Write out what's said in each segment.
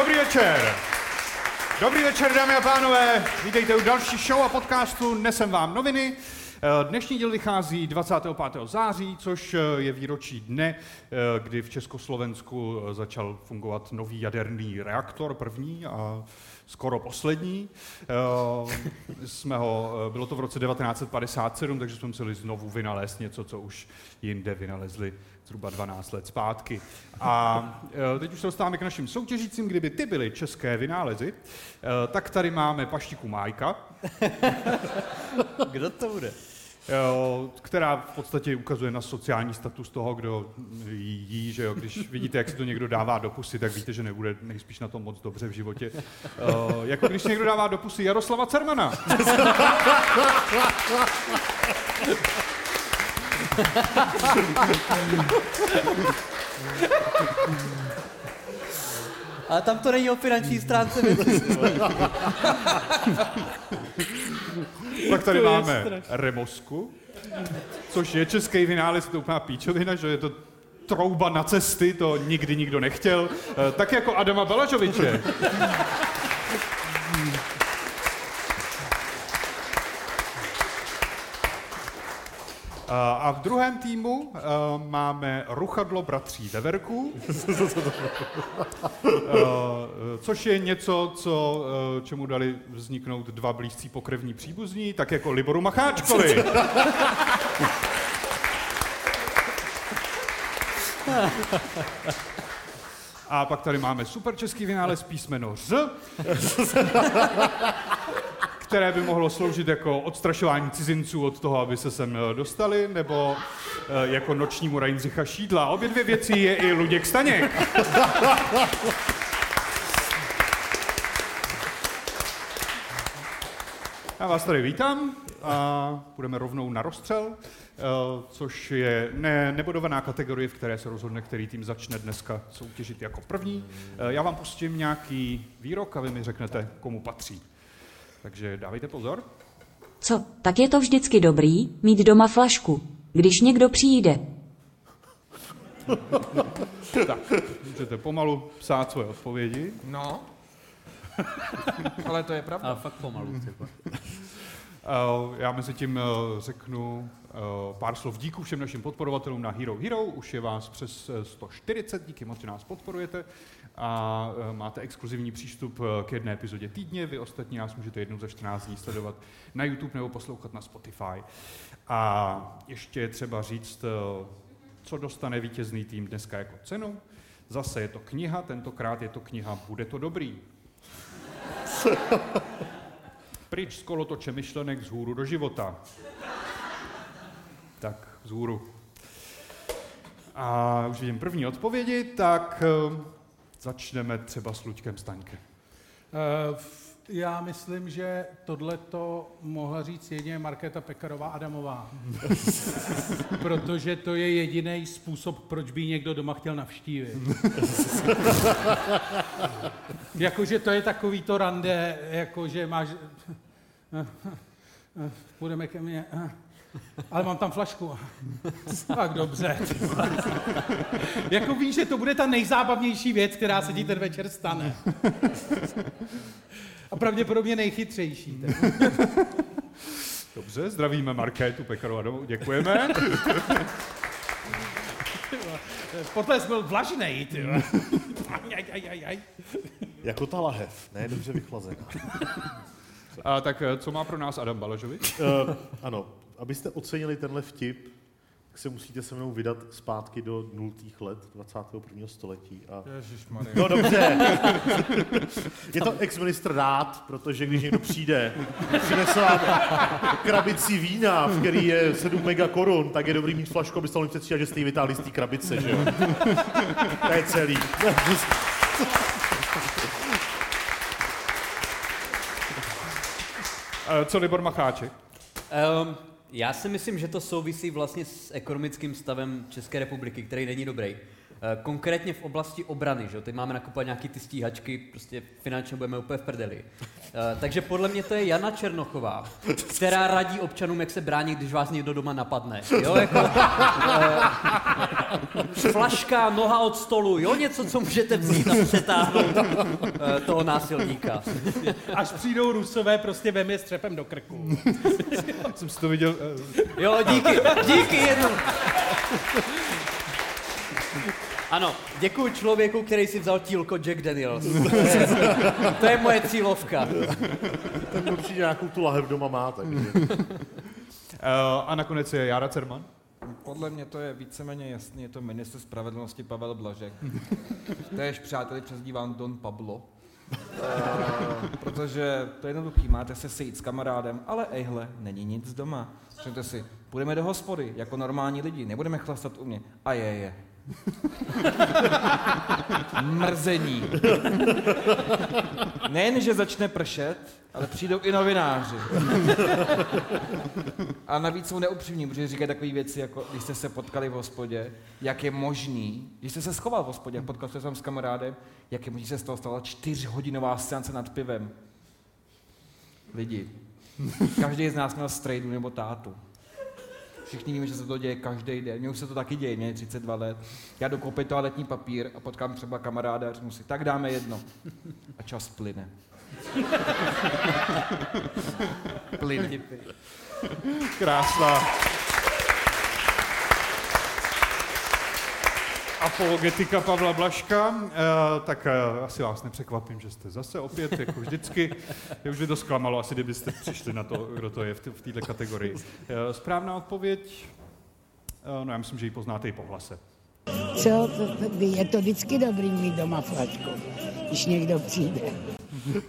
Dobrý večer. Dobrý večer, dámy a pánové. Vítejte u další show a podcastu Nesem vám noviny. Eh, Dnešní díl vychází 25. září, což eh, je výročí dne, eh, kdy v Československu začal fungovat nový jaderný reaktor, první a skoro poslední. Jsme ho, bylo to v roce 1957, takže jsme museli znovu vynalézt něco, co už jinde vynalezli zhruba 12 let zpátky. A teď už se dostáváme k našim soutěžícím. Kdyby ty byly české vynálezy, tak tady máme paštiku Májka. Kdo to bude? Která v podstatě ukazuje na sociální status toho, kdo jí, že jo, když vidíte, jak si to někdo dává do pusy, tak víte, že nebude nejspíš na tom moc dobře v životě. jako když někdo dává do pusy Jaroslava Cermana. Ale tam to není o finanční stránce věci. Pak tady máme Remosku, což je český vynález, to úplná píčovina, že je to trouba na cesty, to nikdy nikdo nechtěl. Eh, tak jako Adama Balažoviče. A v druhém týmu uh, máme ruchadlo bratří Veverku, uh, což je něco, co, uh, čemu dali vzniknout dva blízcí pokrevní příbuzní, tak jako Liboru Macháčkovi. A pak tady máme super český vynález písmeno Ř které by mohlo sloužit jako odstrašování cizinců od toho, aby se sem eh, dostali, nebo eh, jako nočnímu Reinzicha Šídla. Obě dvě věci je i Luděk Staněk. Já vás tady vítám a půjdeme rovnou na rozstřel, eh, což je ne, nebodovaná kategorie, v které se rozhodne, který tým začne dneska soutěžit jako první. Já vám pustím nějaký výrok a vy mi řeknete, komu patří. Takže dávejte pozor. Co, tak je to vždycky dobrý mít doma flašku, když někdo přijde. tak, můžete pomalu psát svoje odpovědi. No. Ale to je pravda. A fakt pomalu. Uh, já mezi tím uh, řeknu uh, pár slov díků všem našim podporovatelům na Hero Hero. Už je vás přes 140, díky moc, že nás podporujete a e, máte exkluzivní přístup e, k jedné epizodě týdně. Vy ostatní nás můžete jednou za 14 dní sledovat na YouTube nebo poslouchat na Spotify. A ještě je třeba říct, e, co dostane vítězný tým dneska jako cenu. Zase je to kniha, tentokrát je to kniha Bude to dobrý. Pryč z kolotoče myšlenek z hůru do života. Tak, z hůru. A už vidím první odpovědi, tak Začneme třeba s Luďkem Staňkem. Uh, já myslím, že tohle to mohla říct jedině Markéta Pekarová Adamová. Protože to je jediný způsob, proč by někdo doma chtěl navštívit. jakože to je takový to rande, jakože máš... Půjdeme ke mně. Ale mám tam flašku. Tak dobře. jako víš, že to bude ta nejzábavnější věc, která se ti ten večer stane. A pravděpodobně nejchytřejší. Dobře, zdravíme Markétu Pekarovou, děkujeme. Poté byl vlažnej, ty. Jako ta lahev, ne dobře vychlazená. A tak eh, co má pro nás Adam Balažovič? Uh, ano, abyste ocenili tenhle vtip, tak se musíte se mnou vydat zpátky do nultých let 21. století. A... No dobře. Je to ex-ministr rád, protože když někdo přijde, přinese vám krabici vína, v který je 7 mega korun, tak je dobrý mít flašku, abyste mohli předstřídat, že jste ji vytáhli z té krabice, že jo? To je celý. Co Libor Macháček? Um, já si myslím, že to souvisí vlastně s ekonomickým stavem České republiky, který není dobrý. Eh, Konkrétně v oblasti obrany, že jo? Teď máme nakupovat nějaký ty stíhačky, prostě finančně budeme úplně v prdeli. Eh, Takže podle mě to je Jana Černochová, která radí občanům, jak se bránit, když vás někdo doma napadne. Jo, jako, eh, flaška, noha od stolu, jo, něco, co můžete vzít a přetáhnout toho násilníka. Až přijdou rusové, prostě vem je střepem do krku. Jsem si to viděl, Jo, díky, díky jednou. Ano, děkuji člověku, který si vzal tílko Jack Daniels. To je, to je moje cílovka. Ten určitě nějakou tu lahev doma má, takže... eh, a nakonec je Jara Cerman. Podle mě to je víceméně jasný, je to minister spravedlnosti Pavel Blažek. Též přáteli přezdíván Don Pablo. Uh, protože to je jednoduchý, máte se sejít s kamarádem, ale ejhle, není nic doma. Řekněte si, půjdeme do hospody, jako normální lidi, nebudeme chlastat u mě. A je, je. Mrzení. Nejen, že začne pršet, ale přijdou i novináři. A navíc jsou neupřímní, protože říkají takové věci, jako když jste se potkali v hospodě, jak je možný, když jste se schoval v hospodě potkal jste se tam s kamarádem, jak je možný, že se z toho stala čtyřhodinová seance nad pivem. Lidi, každý z nás měl strejdu nebo tátu. Všichni víme, že se to děje každý den. Mně už se to taky děje, mě je 32 let. Já jdu koupit toaletní papír a potkám třeba kamaráda a řeknu si, tak dáme jedno. A čas plyne. plyne. Krásná. Apologetika Pavla Blaška, eh, tak eh, asi vás nepřekvapím, že jste zase opět, jako vždycky. Je už by to zklamalo, asi kdybyste přišli na to, kdo to je v, této kategorii. Eh, Správná odpověď, no já myslím, že ji poznáte i po hlase. Co? Je to vždycky dobrý mít doma flašku, když někdo přijde.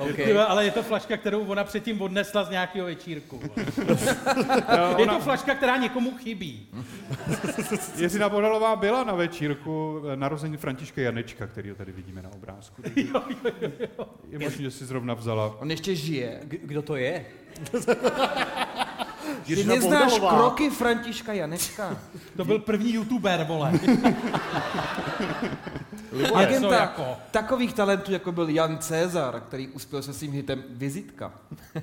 Okay. Ale je to flaška, kterou ona předtím odnesla z nějakého večírku. je to flaška, která někomu chybí. Jiřina Bohdalová byla na večírku eh, narození Františka Janečka, který ho tady vidíme na obrázku. Je možné, že si zrovna vzala. On ještě žije. K- Kdo to je? Ty neznáš Bohdalová. kroky Františka Janečka? To byl první youtuber, vole. Agenta Co jako? takových talentů, jako byl Jan Cezar, který uspěl se svým hitem Vizitka.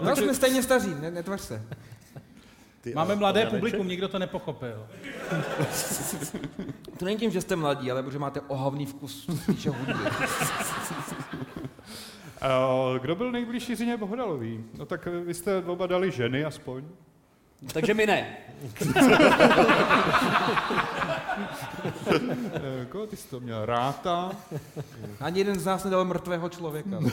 Uh, No, jsme stejně staří, ne, netvař se. Ty Máme mladé publikum, nikdo to nepochopil. To není tím, že jste mladí, ale protože máte ohavný vkus spíše hudby. Uh, kdo byl nejbližší Jiřině Bohdalový? No tak eh, vy jste oba dali ženy aspoň. Takže my ne. Eh, Koho ty jsi to měl? Ráta? Ani jeden z nás nedal mrtvého člověka.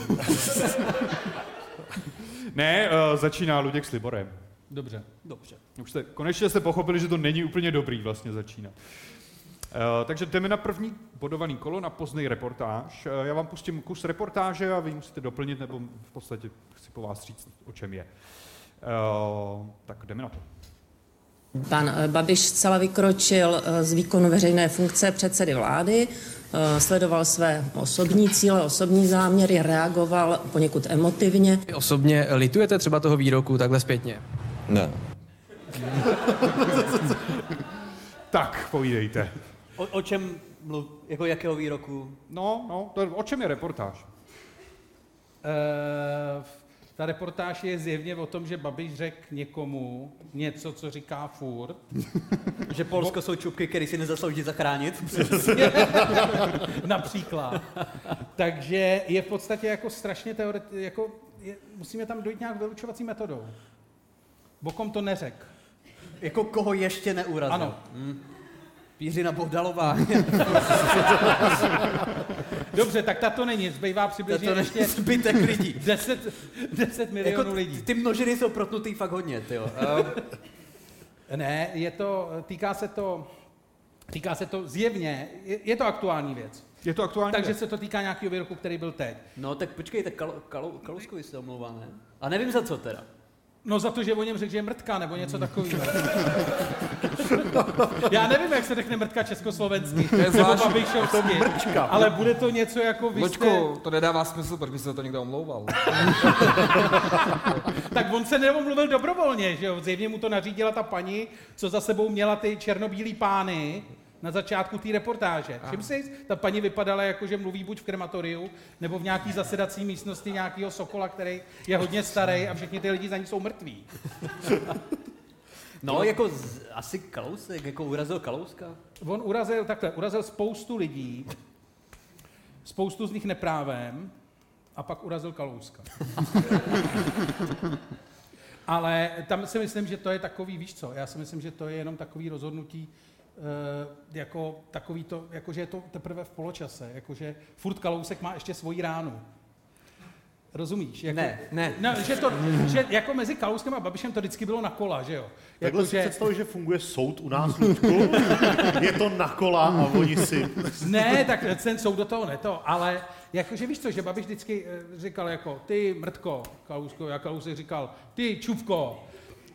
Ne, uh, začíná Luděk s Liborem. Dobře. Dobře. Už jste, konečně jste pochopili, že to není úplně dobrý vlastně začínat. Uh, takže jdeme na první bodovaný kolo, na pozdní reportáž. Uh, já vám pustím kus reportáže a vy musíte doplnit, nebo v podstatě chci po vás říct, o čem je. Uh, tak jdeme na to. Pan eh, Babiš zcela vykročil eh, z výkonu veřejné funkce předsedy vlády, eh, sledoval své osobní cíle, osobní záměry, reagoval poněkud emotivně. Vy Osobně litujete třeba toho výroku takhle zpětně? Ne. Tak, povídejte. O, o čem mluv, jako jakého výroku? No, no, to, o čem je reportáž? Uh, ta reportáž je zjevně o tom, že Babiš řekl někomu něco, co říká furt. Že Polsko jsou čupky, které si nezaslouží zachránit? Například. Takže je v podstatě jako strašně teoretické, jako je, musíme tam dojít nějak vylučovací metodou. Bokom to neřek. jako koho ještě neurazil? Ano. Hm. Jiřina Bohdalová. Dobře, tak tato není, zbývá to přibližně je ještě zbytek lidí. 10, 10 milionů Jako lidí. ty množiny jsou protnutý fakt hodně, tyjo. Um, Ne, je to, týká se to, týká se to zjevně, je, je to aktuální věc. Je to aktuální? Takže věc? se to týká nějakého výroku, který byl teď. no tak počkejte, Kal, Kal, Kalouskovi se omlouvá, ne? A nevím za co teda. No za to, že o něm řekl, že je mrtka, nebo něco takového. Já nevím, jak se řekne mrtka československy. To je zvláštní. mrčka. Ale bude to něco jako vy jste... Loďku, to nedává smysl, proč by se to někdo omlouval. Tak on se neomluvil dobrovolně, že jo? Zjevně mu to nařídila ta paní, co za sebou měla ty černobílý pány na začátku té reportáže. Všim si, ta paní vypadala jako, že mluví buď v krematoriu, nebo v nějaký zasedací místnosti nějakého sokola, který je hodně starý a všichni ty lidi za ní jsou mrtví. No, jako z, asi Kalousek, jako urazil Kalouska. On urazil, takhle, urazil spoustu lidí, spoustu z nich neprávem, a pak urazil Kalouska. Ale tam si myslím, že to je takový, víš co, já si myslím, že to je jenom takový rozhodnutí, eh, jako takový to, jako že je to teprve v poločase, jakože furt Kalousek má ještě svoji ránu. Rozumíš? Jako, Ne, ne. No, že, to, že jako mezi Kalouskem a Babišem to vždycky bylo na kola, že jo? Takhle Jako, si že, představuji, že funguje soud u nás, Luďku. Je to na kola a oni si... Ne, tak ten soud do toho ne to, ale jakože víš co, že Babiš vždycky eh, říkal jako ty mrtko, Kalousko, a Kalousek říkal ty čupko.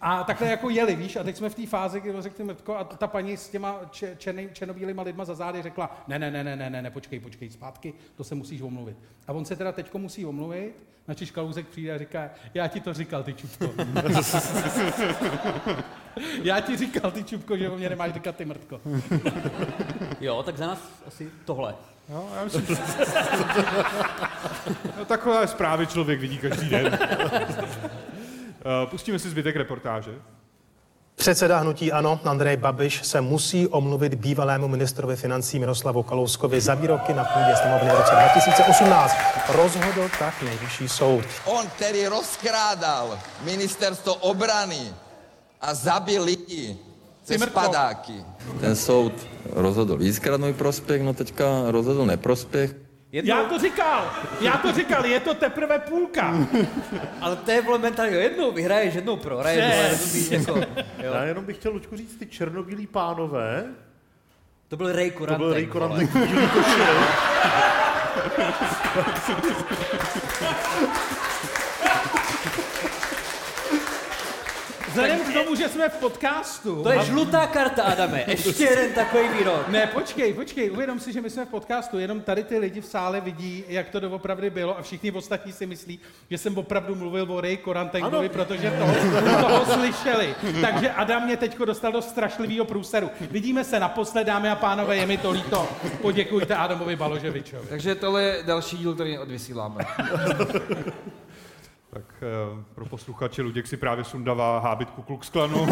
A takhle jako jeli, víš, a teď jsme v té fázi, kdy on řekl ty mrtko a ta paní s těma če, černý, černobílýma lidma za zády řekla, ne, ne, ne, ne, ne, ne, ne, počkej, počkej, zpátky, to se musíš omluvit. A on se teda teďko musí omluvit, načež Kalousek přijde a říká, já ti to říkal, ty čupko. já ti říkal, ty čupko, že o mě nemáš říkat ty mrtko. Jo, tak za nás asi tohle. No, já myslím, že... no, takové zprávy člověk vidí každý den. Eh, Pustíme si zbytek reportáže. Předseda hnutí ANO Andrej Babiš se musí omluvit bývalému ministrovi financí Miroslavu Kalouskovi za výroky na půdě sněmovny v roce 2018. Rozhodl tak nejvyšší soud. On, který rozkrádal ministerstvo obrany a zabil lidi cez Mrtko. padáky. Ten soud rozhodl víckrát můj prospěch, no teďka rozhodl neprospěch. Jednou, Já to říkal, já to říkal, je to teprve půlka. Ale to je vole mentálně jednou vyhraješ, jednou prohraješ, jako, jo. Já jenom bych chtěl, Luďku, říct, ty černobílí pánové, To byl Ray to Kurantek, byl Ray. Korantek v Vzhledem k tomu, že jsme v podcastu. To je žlutá karta, Adame, ještě jeden takový výrok. Ne, počkej, počkej, uvědom si, že my jsme v podcastu, jenom tady ty lidi v sále vidí, jak to doopravdy bylo a všichni ostatní si myslí, že jsem opravdu mluvil o Ray Korantenkovi, protože toho, toho slyšeli. Takže Adam mě teďko dostal do strašlivého průseru. Vidíme se naposled, dámy a pánové, je mi to líto. Poděkujte Adamovi Baloževičovi. Takže tohle je další díl, který odvysíláme. Tak eh, pro posluchače Luděk si právě sundává hábitku Klux Klanu.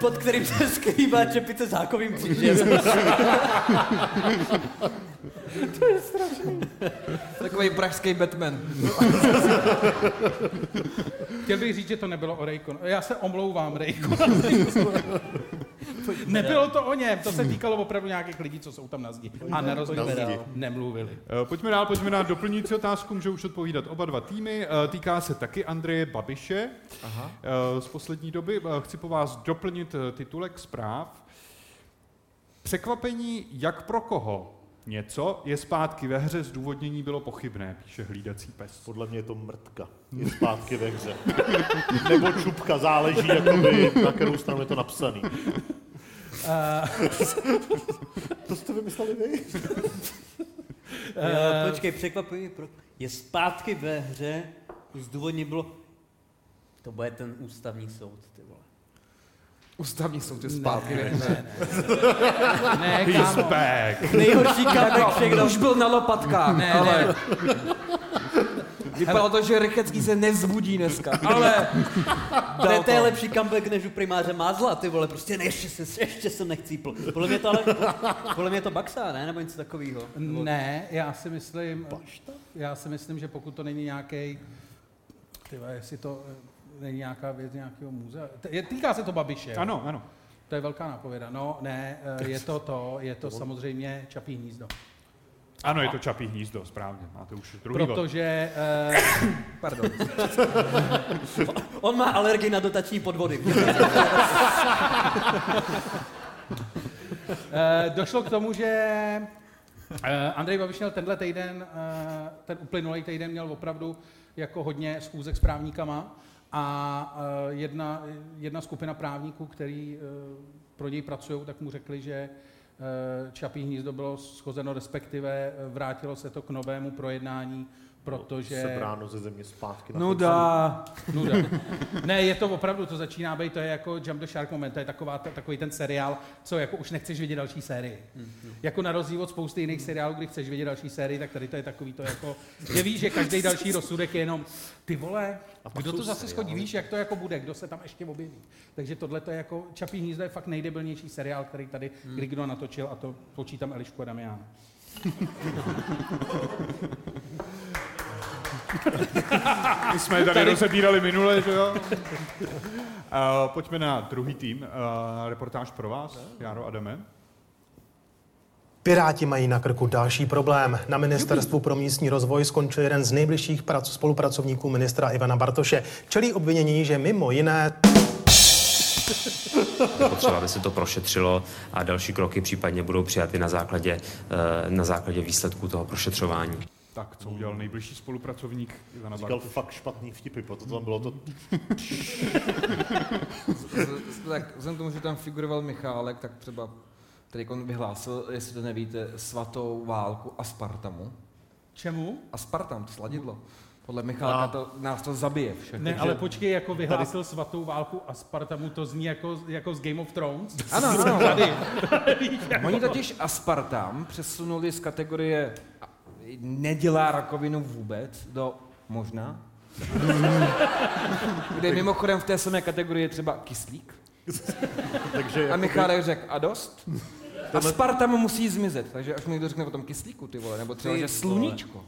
pod kterým se skrývá čepice s hákovým křížem. Takový pražský Batman. Chtěl bych říct, že to nebylo o Rejkon. Já se omlouvám, Rejkon. Nebylo to o něm, to se týkalo opravdu nějakých lidí, co jsou tam na zdi. A na rozdíl nemluvili. Eh, Pojďme dál, pojďme na doplňující otázku, můžou už odpovídat oba dva týmy. Eh, Týká se taky Andreje Babiše Aha. eh, z poslední doby. Chci po vás doplnit titulek zpráv. Překvapení jak pro koho? Něco je zpátky ve hře, zdůvodnění bylo pochybné, píše hlídací pes. Podle mě je to mrtka. Je zpátky ve hře. Nebo čupka, záleží, jakoby, na kterou stranu je to napsaný. to jste vymysleli vy? Jo, počkej, překvapivý, pro... je zpátky ve hře, zdůvodně bylo, to bude ten ústavní soud, ty vole. Ústavní soud je zpátky. Ne, Ne, ne, ne. Ne, He's back. Nejhorší comeback všech dob. Už byl na lopatkách, Ne, ale ne. vypadalo to, že Rychecký se nevzbudí dneska. Ale To je, dal to je lepší comeback než u primáře Mázla, ty vole, prostě ne, ještě, se, ještě jsem nechcípl. Podle mě to ale, podle mě to Baxa, ne, nebo něco takového. Ne, já si myslím, já si myslím, že pokud to není nějaký, tyhle, jestli to není nějaká věc nějakého muzea, je- týká se to Babiše. jo? Ano, ano. To je velká nápověda. No, ne, eh, je to to, je to samozřejmě Čapí hnízdo. Ano, je to čapí hnízdo, správně. Máte už druhý. Protože, eh, Pardon. On má alergii na dotační podvody. eh, došlo k tomu, že Eh, Andrej Babiš měl tenhle týden, eh, ten uplynulý týden měl opravdu jako hodně schůzek s právníkama a eh, jedna, jedna skupina právníků, který eh, pro něj pracují, tak mu řekli, že eh, Čapí hnízdo bylo schozeno, respektive vrátilo se to k novému projednání, protože... Sebráno ze země zpátky na Nuda. Nuda. Ne, je to opravdu, to začíná být, to je jako Jump the Shark moment, to je taková, ta- takový ten seriál, co jako už nechceš vidět další sérii. Jako na rozdíl od spousty jiných seriálů, kdy chceš vidět další sérii, tak tady to je takový to jako, že víš, že každý další rozsudek je jenom, ty vole, A kdo to zase schodí, víš, jak to jako bude, kdo se tam ještě objeví. Takže tohle to je jako, Čapí hnízdo je fakt nejdebilnější seriál, který tady kdy kdo natočil a to počítám Elišku a Damiana. My jsme je tady, Tady- rozebírali minule, že jo? Uh, pojďme na druhý tým. Uh, reportáž pro vás, Jaro Adame. Piráti mají na krku další problém. Na ministerstvu pro místní rozvoj skončil jeden z nejbližších prac- spolupracovníků ministra Ivana Bartoše. Čelí obvinění, že mimo jiné Je potřeba, aby se to prošetřilo a další kroky případně budou přijaty na základě, eh, na základě výsledků toho prošetřování. Tak, co udělal nejbližší spolupracovník Ivana Říkal Bartoše? fakt špatný vtipy, proto tam bylo to... Z- tak vzhledem k tomu, že tam figuroval Michálek, tak třeba tady on vyhlásil, jestli to nevíte, svatou válku Aspartamu. Čemu? Aspartam, to sladidlo. Podle Michálka to, nás to zabije všechno. Ne, ale počkej, jako vyhlásil svatou válku a Spartamu, to zní jako, jako z Game of Thrones. Ano, ano. Tady. Oni totiž aspartam přesunuli z kategorie nedělá rakovinu vůbec do možná. Kde mimochodem v té samé kategorii je třeba kyslík. Takže A Michálek řekl, a dost? Aspartam musí zmizet, takže až mi někdo řekne o tom kyslíku, ty vole, nebo třeba, že sluníčko.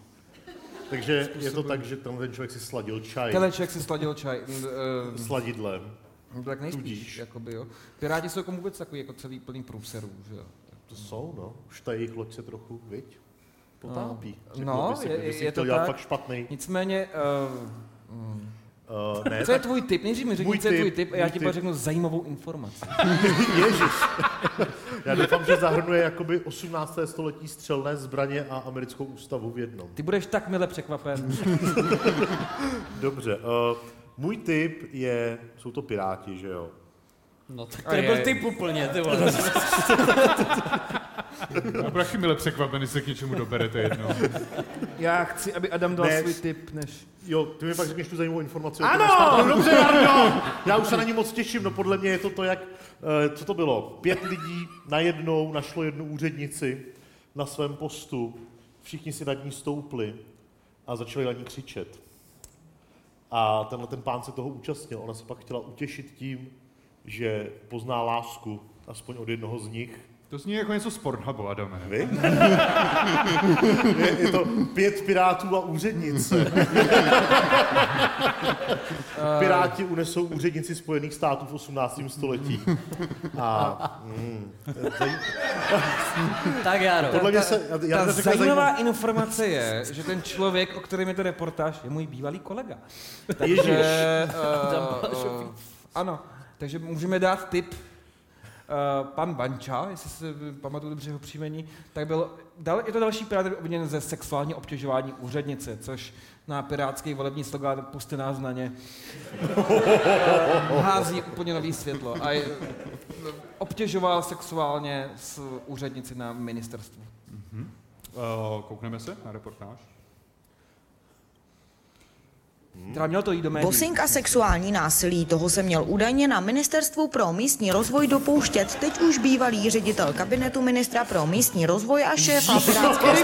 Takže je to tak, že ten ten člověk si sladil čaj. Tenhle člověk si sladil čaj. mm, Sladidlem. No, tak nejspíš, jakoby, jo. Piráti jsou jako vůbec takový jako celý plný průserů, že jo. To jsou, no. Už ta jejich loď se trochu, viď? Potápí. Řekl No, by si, je, je chtěl to tak. fakt špatný. Nicméně, uh, mm. Uh, ne, co je tvůj tip? Nejdřív mi řekni, co je tvůj tip, tip a já ti tip. pak řeknu zajímavou informaci. Ježiš. Já doufám, že zahrnuje jakoby 18. století střelné zbraně a americkou ústavu v jednom. Ty budeš tak mile překvapen. Dobře. Uh, můj tip je, jsou to piráti, že jo? No tak to je- nebyl typ úplně, ty vole. Já prachy mile překvapený se k něčemu doberete jednou. Já chci, aby Adam dal Ne. svůj tip, než... Jo, ty mi pak řekneš tu zajímavou informaci. Ano! No dobře, Jardo! Já už se na ní moc těším, no podle mě je to to, jak, eh, co to bylo, pět lidí najednou našlo jednu úřednici na svém postu, všichni si nad ní stoupli a začali na ní křičet. A tenhle ten pán se toho účastnil, ona se pak chtěla utěšit tím, že pozná lásku, aspoň od jednoho z nich. To zní jako něco z Pornhubu, Adame. Vy? je, je to pět pirátů a úřednice. Piráti unesou úřednici Spojených států v 18. století. A, mm, zaj- Tak Jaro. Podle mě se... Já, já Ta zajímavá zajímav- informace je, že ten člověk, o kterém je to reportáž, je můj bývalý kolega. Takže, Tam uh, uh, ano, takže můžeme dát tip. Uh, pan Banča, jestli si pamatuju dobře jeho příjmení, tak byl, dal, je to další pirát obviněn ze sexuální obtěžování úřednice, což na pirátský volební slogán Puste nás na ně hází úplně nový světlo. A je, obtěžoval sexuálně s úřednici na ministerstvu. Uh, koukneme se na reportáž. Teda měl to jít do médií. Bossing a sexuální násilí, toho se měl údajně na Ministerstvu pro místní rozvoj dopouštět teď už bývalý ředitel kabinetu ministra pro místní rozvoj a šéfa pirátské strany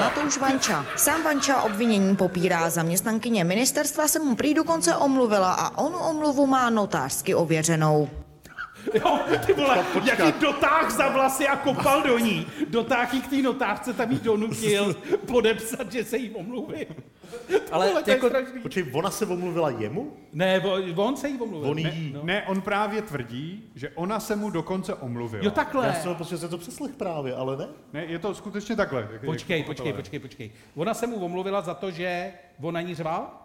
Matouš Vanča. Sám Vanča obvinění popírá, zaměstnankyně ministerstva se mu prý dokonce omluvila a on omluvu má notářsky ověřenou. Jo, ty vole, jaký dotáh za vlasy a kopal do ní. Dotáh k té notářce tam jí donutil podepsat, že se jí omluví. Ale Vole, jako-. Počkej, ona se omluvila jemu? Ne, on, on se jí omluvil. On ne, jí. no. Ne, on právě tvrdí, že ona se mu dokonce omluvila. Jo, takhle. Já jsem že jsem to přeslech právě, ale ne. Ne, je to skutečně takhle. jak- jak Počkej, pochopil, počkej, ne? počkej, počkej. Ona se mu omluvila za to, že on na ní řval?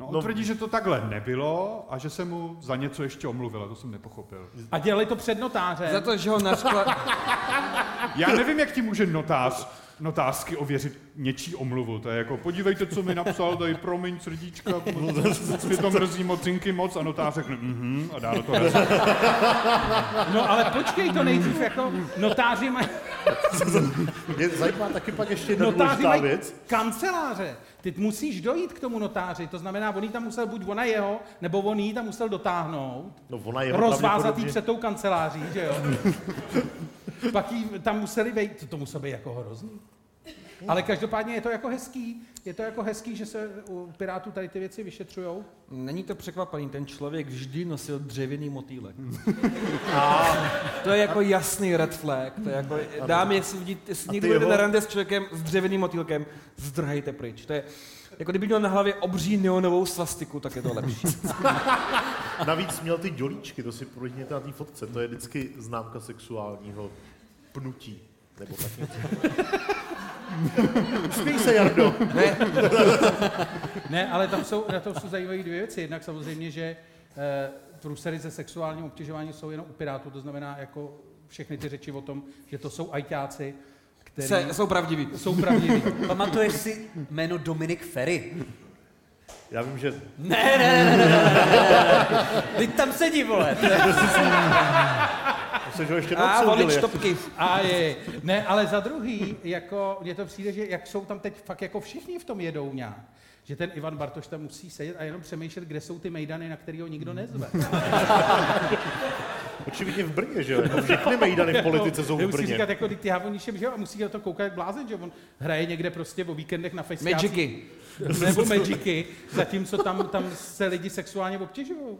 No, on No. tvrdí, že to takhle nebylo a že se mu za něco ještě omluvila, to jsem nepochopil. A dělali to před notářem. Za to, že ho nařkla... Já nevím, jak ti může notář notářsky ověřit něčí omluvu. To je jako, podívejte, co mi napsal, tady promiň, srdíčka, mě to mrzí mocinky moc a notář řekne, mhm, a dá do toho. No ale počkej to nejdřív, jako notáři mají... Mě zajímá taky pak ještě jedna Notáři mají věc. kanceláře. Ty musíš dojít k tomu notáři, to znamená, on jí tam musel, buď ona jeho, nebo on jí tam musel dotáhnout, No ona jeho rozvázat jí před tou kanceláří, že jo? Pak jí tam museli vejít, to, to muselo být jako hrozný. Ale každopádně je to jako hezký, je to jako hezký, že se u Pirátů tady ty věci vyšetřujou. Není to překvapení, ten člověk vždy nosil dřevěný motýlek. A to je jako jasný red flag. To je jako, dámy, jestli, vidíte, jestli někdo jde na rande s člověkem s dřevěným motýlkem, zdrhejte pryč. To je, jako kdyby měl na hlavě obří neonovou svastiku, tak je to lepší. Navíc měl ty dělíčky, to si projdete na té fotce, to je vždycky známka sexuálního pnutí. Nebo tak něco. Smí se, Jardo. Ne. ne, ale tam jsou, na tom jsou zajímavé dvě věci. Jednak samozřejmě, že eh, průsery ze sexuálním obtěžování jsou jenom u Pirátů, to znamená jako všechny ty řeči o tom, že to jsou ajťáci, který Se, jsou pravdiví. Jsou pravdiví. Pamatuješ si jméno Dominik Ferry? Já vím, že... Ne, ne, ne, ne, ne, ne, ne. Teď tam sedí, vole. Že ho ještě A volič topky. A je. Ne, ale za druhý, jako, mně to přijde, že jak jsou tam teď fakt jako všichni v tom jedou nějak. Že ten Ivan Bartoš tam musí sedět a jenom přemýšlet, kde jsou ty mejdany, na který ho nikdo nezve. Očividně v Brně, že jo? Všechny mejdany v politice jsou v Musí Brně. říkat, jako ty já o ničem, že jo? A musí na to koukat jak blázen, že on hraje někde prostě o víkendech na festiácích. Magicy. Nebo Magicy, zatímco tam, tam se lidi sexuálně obtěžují.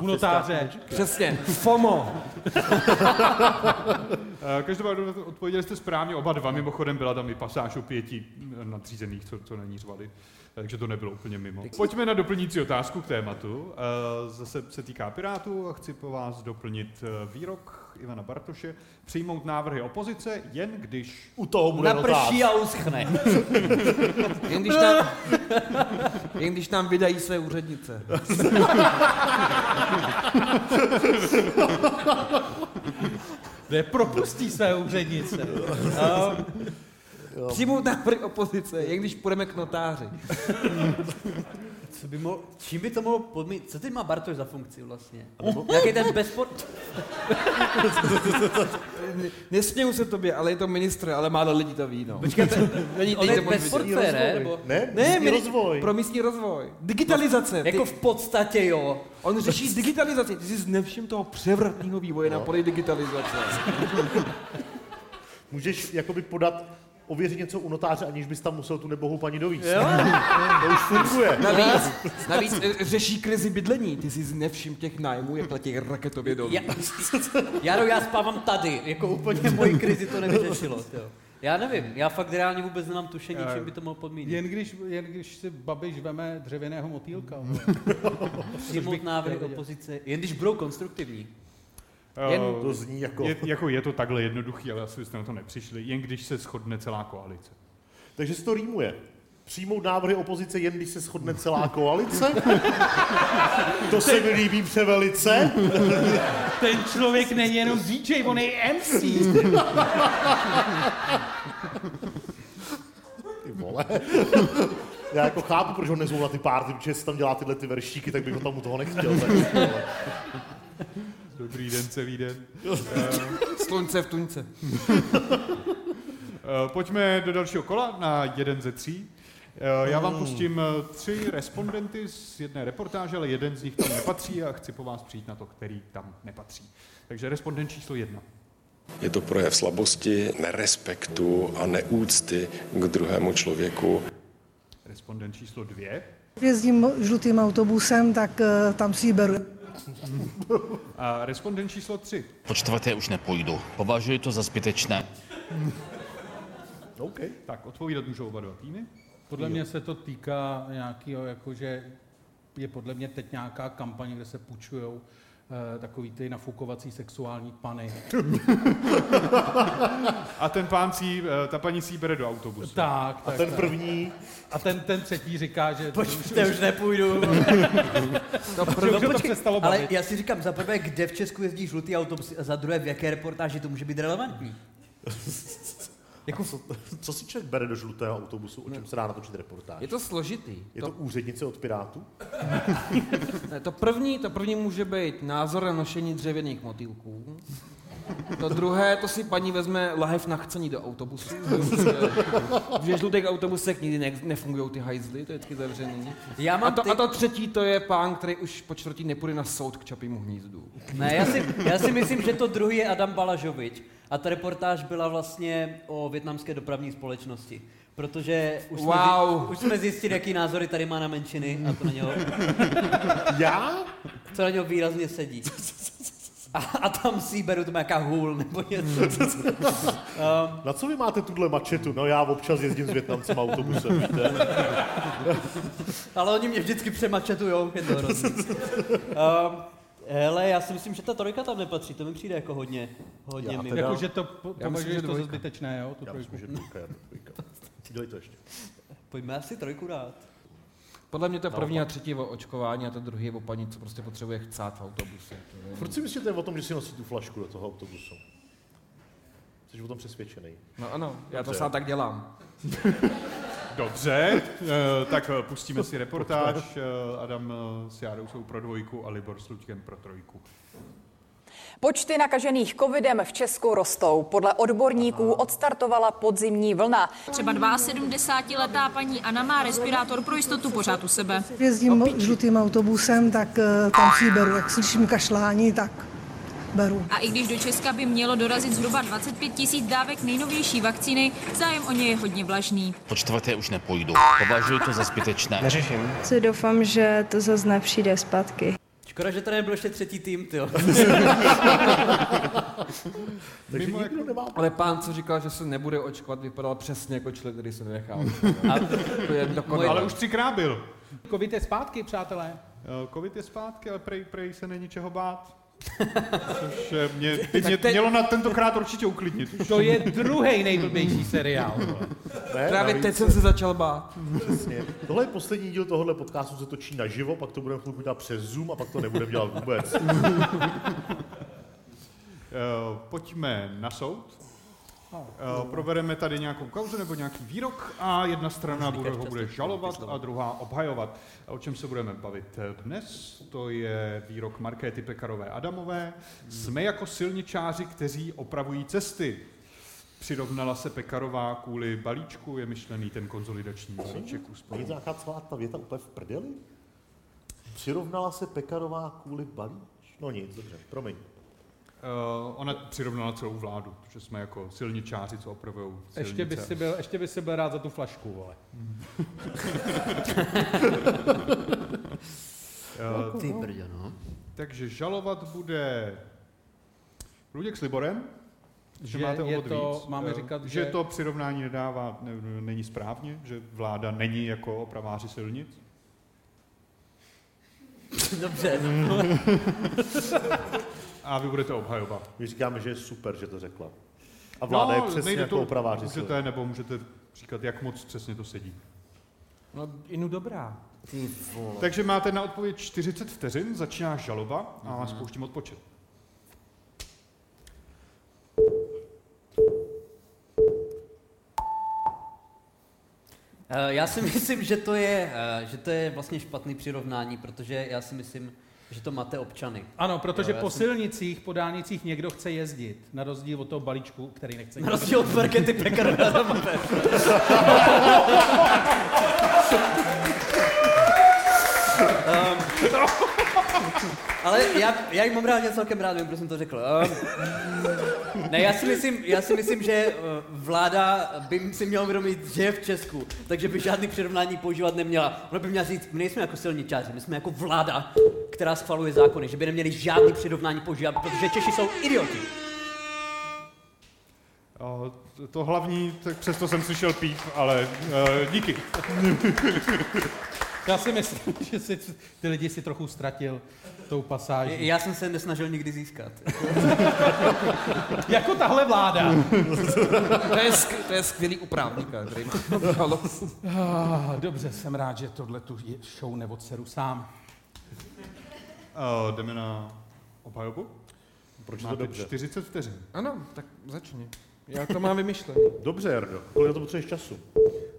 U notáře. Přesně. FOMO. Eh, Každopádně odpověděli jste správně oba dva, mimochodem byla tam i pasáž o pěti nadřízených, co, co není řvali, takže to nebylo úplně mimo. Pojďme na doplňující otázku k tématu. Eh, Zase se týká Pirátů a chci po vás doplnit eh, výrok Ivana Bartoše. Přijmout návrhy opozice, jen když... U toho bude Naprší a uschne. Jen když nám, jen když nám vydají své úřednice. Ne, propustí své úřednice. No. Přijmout návrhy opozice, jen když půjdeme k notáři. Co by mohl, čím by to mohlo podmít? Co teď má Bartoš za funkci vlastně? Jaký ten bezpor... Nesměju se tobě, ale je to ministr, ale málo lidí to ví, no. Počkejte, Není on je to moc bez vidět. portfé, ne? Nebo- Ne, Ne, místní mini- rozvoj. Pro místní rozvoj. Digitalizace. Jako v podstatě jo. On řeší digitalizaci. Ty jsi nevšim toho převratného vývoje na poli digitalizace. Můžeš jakoby podat ověřit něco u notáře, aniž bys tam musel tu nebohou paní dovíct. Jo. To už funguje. Navíc, navíc eh, řeší krizi bydlení. Ty jsi nevšim těch nájmů, jak letí raketově dolů. Já, Jaro, já spávám tady, jako úplně moji krizi to nevyřešilo. Já nevím, já fakt reálně vůbec nemám tušení, čím by to mohl podmínit. Jen když, jen když si Babiš veme dřevěného motýlka. Přijmout návrhy opozice, jen když budou konstruktivní. Jen to zní jako- Je, jako je to takhle jednoduchý, ale asi byste na to nepřišli, jen když se shodne celá koalice. Takže se to rýmuje. Přijmout návrhy opozice jen když se shodne celá koalice? To se mi líbí převelice. Ten člověk není jenom DJ, on je MC. Ty vole. Já jako chápu, proč ho nezvou na ty párty, protože si tam dělá tyhle ty veršíky, tak bych ho tam u toho nechtěl. Tak. Dobrý den, celý den. Slunce v tuňce. Eh, Pojďme do dalšího kola na jeden ze tří. Eh, Já vám Mm. pustím eh, tři respondenty z jedné reportáže, ale jeden z nich tam nepatří a chci po vás přijít na to, který tam nepatří. Takže respondent číslo jedna. Je to projev slabosti, nerespektu a neúcty k druhému člověku. Respondent číslo dvě. Jezdím žlutým autobusem, tak eh, tam si ji beru. A respondent číslo tři. Po čtvrté už nepůjdu. Považuji to za zbytečné. OK. Tak, odpovídat můžou oba dva týmy. Podle mě se to týká nějakého, jakože je podle mě teď nějaká kampaň, kde se půjčujou takový ty nafukovací sexuální pany. A ten pán si, eh, ta paní si bere do autobusu. Tak, tak. ten tak. první? A ten, ten třetí říká, že... Počkejte, už nepůjdu. To proto už ho to počkej, přestalo ale ale já si říkám, za prvé, kde v Česku jezdí žlutý autobus a za druhé, v jaké reportáži to může být relevantní. Jako, co, co si člověk bere do žlutého autobusu, o čem se dá natočit reportáž? Je to složitý. Je to, To- úřednice od Pirátů? Ne, to první, to první může být názor na nošení dřevěných motýlků. To druhé, to si paní vezme lahev na chcení do autobusu. V že žlutých autobusech nikdy ne, nefungují ty hajzly, to je vždycky zavřený. Já mám a, to, ty- a to třetí, to je pán, který už po čtvrtí nepůjde na soud k čapímu hnízdu. Ne, já si, já si myslím, že to druhý je Adam Balažovič. A ta reportáž byla vlastně o větnamské dopravní společnosti. Protože už, jsme, Wow. zi- už jsme zjistili, jaký názory tady má na menšiny a to na něho... Já? To na něho výrazně sedí. A, a tam si beru to nějaká hůl nebo něco. um, Na co vy máte tuhle mačetu? No já občas jezdím s Větnamcem autobusem, víte? ale oni mě vždycky přemačetujou, je to hrozný. Um, hele, já si myslím, že ta trojka tam nepatří, to mi přijde jako hodně, hodně Já mimo. teda- Jako, že to po- Já myslím, že to za zbytečné, jo? Tu Já trojku. myslím, že dvojka, je to dvojka. Dělej to ještě. Pojďme asi trojku dát. Podle mě to první a třetí je o očkování a to druhý je o paní, co prostě potřebuje chcát v autobuse. Furt si myslíte o tom, že si nosí tu flašku do toho autobusu? Jsi o tom přesvědčený? No ano, já to sám tak dělám. Dobře, eh, tak eh, pustíme si reportáž. Eh, Adam s Jádou jsou pro dvojku a Libor s Luďkem pro trojku. Počty nakažených covidem v Česku rostou. Podle odborníků odstartovala podzimní vlna. Třeba 72-letá paní Anna má respirátor pro jistotu pořád u sebe. Jezdím žlutým autobusem, tak tam si beru. Jak slyším kašlání, tak beru. A i když do Česka by mělo dorazit zhruba 25 tisíc dávek nejnovější vakcíny, zájem o ně je hodně vlažný. Po čtvrté už nepůjdu. Považuji to za zbytečné. Neřeším. Si doufám, že to zase nepřijde zpátky. Škoda, že tady nebyl ještě třetí tým, ty. Takže nikdo nemá... Ale pán, co říkal, že se nebude očkovat, vypadal přesně jako člověk, který se nenechal. to je dokonalé. Ale už třikrát byl. Covid je zpátky, přátelé. Covid je zpátky, ale prej, prej se není čeho bát. Což mě, by mě teď- mělo na tentokrát určitě uklidnit. To je druhý nejblbější seriál. Ne, Právě navíc- teď jsem se začal bát. Přesně. Tohle je poslední díl tohohle podcastu, se točí naživo, pak to budeme chvilku dělat přes Zoom a pak to nebudeme dělat vůbec. Eh, Pojďme na soud. Eh, Probereme tady nějakou kauzu nebo nějaký výrok a jedna strana bude, ho bude žalovat a druhá obhajovat. A o čem se budeme bavit dnes? To je výrok Markéty Pekarové Adamové. Jsme jako silničáři, kteří opravují cesty. Přirovnala se Pekarová kvůli balíčku, je myšlený ten konzolidační balíček úspor. Není nějaká celá ta věta úplně v prdeli? Přirovnala se Pekarová kvůli balíč? No nic, dobře, promiň. Uh, ona přirovnala celou vládu, že jsme jako silničáři, co opravují silnice. Ještě by, si byl, ještě by si byl rád za tu flašku, vole. Eh, Ty brdě, no. Takže žalovat bude Luděk s Liborem, že, Že máte je to- víc, máme eh, říkat, že že- to přirovnání nedává, ne, není správně, že vláda není jako opraváři silnic. Dobře. A vy budete obhajovat. My říkáme, že je super, že to řekla. A vláda je přesně No, jako to, opraváři Můžete, nebo můžete říkat, jak moc přesně to sedí. No, inu dobrá. Takže máte na odpověď 40 vteřin, začíná žaloba a spouštím odpočet. Eh, Já si myslím, že to je, eh, že to je vlastně špatný přirovnání, protože já si myslím, že to máte občany. Ano, protože Jo, po si- silnicích, po dálnicích někdo chce jezdit, na rozdíl od toho balíčku, který nechce Na rozdíl od Markety Pekarové Adamové. um, ale já, já jim mám rád, já celkem rád, nevím, proč jsem to řekl. Um, ne, já si myslím, já si myslím že eh, vláda by si měla uvědomit, že je v Česku, takže by žádný přirovnání používat neměla. Ona by měla říct, my nejsme jako silničáři, my jsme jako vláda, která schvaluje zákony, že by neměli žádný přirovnání používat, protože Češi jsou idioti. O, to- to hlavní, tak přesto jsem slyšel píp, ale uh, díky. Já si myslím, že si ty lidi si trochu ztratil tou pasáží. Já jsem se nesnažil nikdy získat. jako tahle vláda. to, je, sk- to je skvělý uprávníka, který má. Ah, Dobře, jsem rád, že tohle tu je- show neodseru sám. Uh, jdeme na obhajobu. Proč je to Máte dobře? 40 vteřin. Ano, tak začni. Já to mám vymyšlené. Dobře, Jardo. Kolik na to potřebuješ času?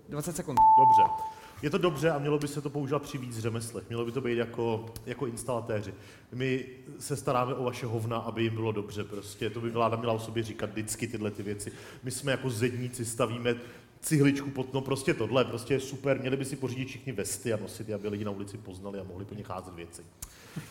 20 sekund. Dobře. Je to dobře a mělo by se to používat při víc řemeslech. Mělo by to být jako, jako instalatéři. My se staráme o vaše hovna, aby jim bylo dobře. Prostě to by vláda měla o sobě říkat vždycky tyhle ty věci. My jsme jako zedníci, stavíme cihličku pod, no prostě tohle, prostě je super. Měli by si pořídit všichni vesty a nosit, aby lidi na ulici poznali a mohli po nich házet věci.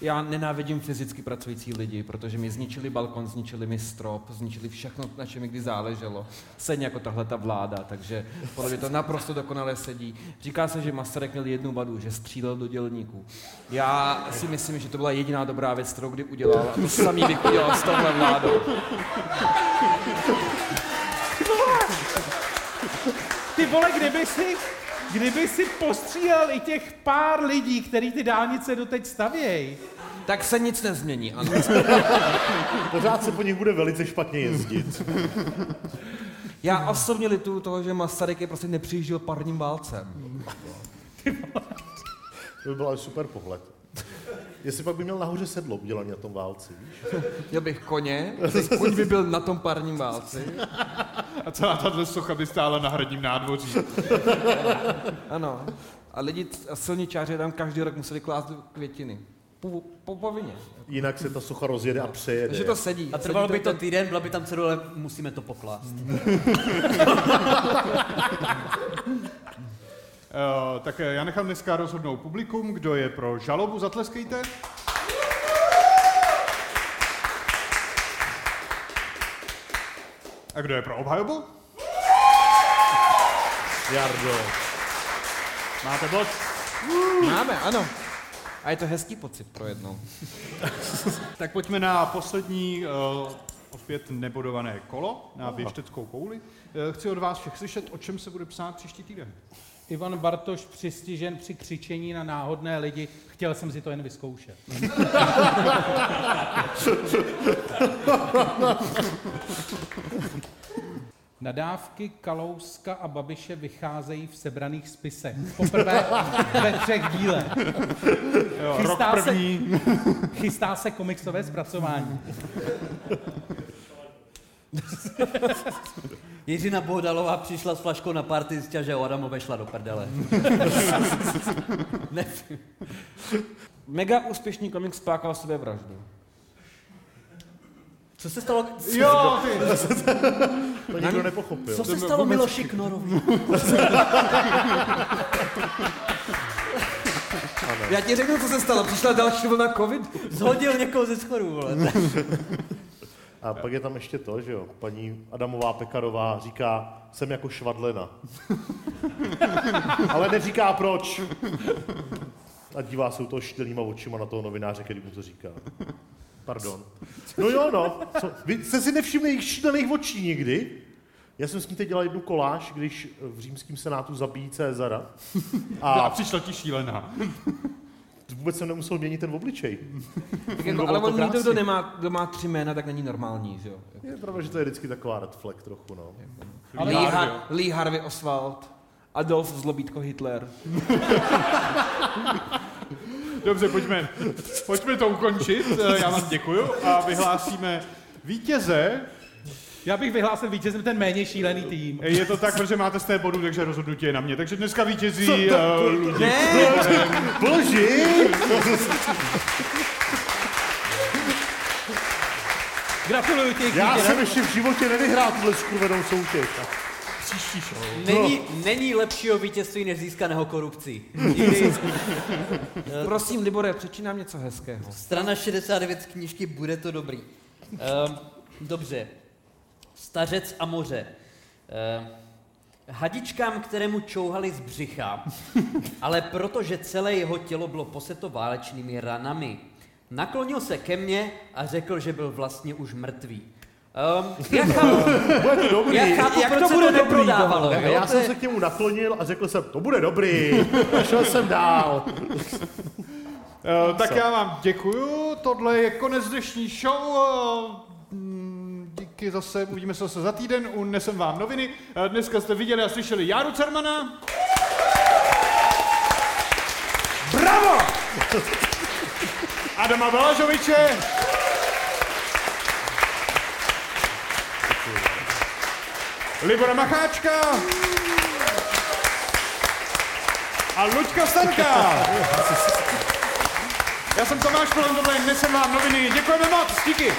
Já nenávidím fyzicky pracující lidi, protože mi zničili balkon, zničili mi strop, zničili všechno, na čem mi kdy záleželo. Stejně jako tahle ta vláda, takže podle mě to naprosto dokonale sedí. Říká se, že Masaryk měl jednu vadu, že střílel do dělníků. Já si myslím, že to byla jediná dobrá věc, kterou kdy udělal. A to samý bych udělal s touhle vládou. Ty vole, kdyby si, kdyby si postřílel i těch pár lidí, který ty dálnice doteď stavějí. Tak se nic nezmění, ano. Pořád se po nich bude velice špatně jezdit. Já osobně lituju toho, že Masaryk je prostě nepřijížděl parním válcem. To by byl super pohled. Jestli pak by měl nahoře sedlo udělané na tom válci, víš? Měl bych koně, koň by byl na tom parním válci. A celá tahle socha by stála na hradním nádvoří. Ano. A lidi a silničáři tam každý rok museli klást květiny. Po, po povinně. Jinak se ta socha rozjede a přejede. Takže to sedí. A trvalo Sedí by to týden, byla by tam cedule, musíme to poklást. Uh, tak já nechám dneska rozhodnout publikum, kdo je pro žalobu, zatleskejte. A kdo je pro obhajobu? Jardo. Máte bod? Máme, ano. A je to hezký pocit pro jednou. Tak pojďme na poslední, uh, opět nebodované kolo, na běžteckou kouli. Uh, chci od vás všech slyšet, o čem se bude psát příští týden. Ivan Bartoš přistižen při křičení na náhodné lidi. Chtěl jsem si to jen vyzkoušet. Nadávky Kalouska a Babiše vycházejí v sebraných spisech. Poprvé ve třech dílech. Jo, rok první. Se, chystá se komiksové zpracování. Jiřina Bohdalová přišla s flaškou na party, zjistila, že Adamové šla do prdele. ne. Mega úspěšný komik spáchal sebevraždu. Co se stalo? Jo, ty. To nikdo nepochopil. Co se stalo Miloši Knorovi? Já ti řeknu, co se stalo. Přišla další vlna covid. Zhodil někoho ze schodu, vole. A pak je tam ještě to, že jo, paní Adamová Pekarová říká, jsem jako švadlena. Ale neříká proč. A dívá se u toho štělýma očima na toho novináře, který mu to říká. Pardon. No jo, no. Co? Vy jste si nevšimli jejich šílených očí nikdy? Já jsem s ní teď dělal jednu koláž, když v římském senátu zabíjí Cezara. A A přišla ti šílená. vůbec jsem nemusel měnit ten obličej. Tak jako, ale to on někdo, krásně. kdo, nemá, kdo má tři jména, tak není normální, že jo? Je pravda, že to je vždycky taková red flag trochu, no. Lee, Har- Lee Harvey Oswald, Adolf Zlobítko Hitler. Dobře, pojďme, pojďme to ukončit. Eh, Já vám děkuju a vyhlásíme vítěze. Já bych vyhlásil vítězem ten méně šílený tým. Je to tak, protože máte z té bodu, takže rozhodnutí je na mě. Takže dneska vítězí Co to- uh, Luděk Ne! Boži! Gratuluju ti. Já jsem ještě v životě nevyhrál tuhle skurvenou soutěž. Příští show. Není, není lepšího vítězství než získaného korupcí. Nikdy. Prosím, Libore, přečí nám něco hezkého. Strana 69 z knížky Bude to dobrý. Um, dobře. Stařec a moře. Um, hadičkám, kterému čouhali z břicha, ale protože celé jeho tělo bylo poseto válečnými ranami, naklonil se ke mně a řekl, že byl vlastně už mrtvý. Um, já chápu, Bude to dobrý. já chápu Jak proč to se bude to dobrý? neprodávalo. Ne, já jsem se k němu naklonil a řekl jsem, to bude dobrý. A šel jsem dál. Uh, tak já vám děkuju, tohle je konec dnešní show. Uh, mm, díky zase, uvidíme se zase za týden, unesem vám noviny. Uh, dneska jste viděli a slyšeli Járu Cermana. Bravo! Adama Balažoviče. Libora Macháčka a Luďka Stanka. Já jsem Tomáš tohle je Nesem vám noviny. Děkujeme moc, díky.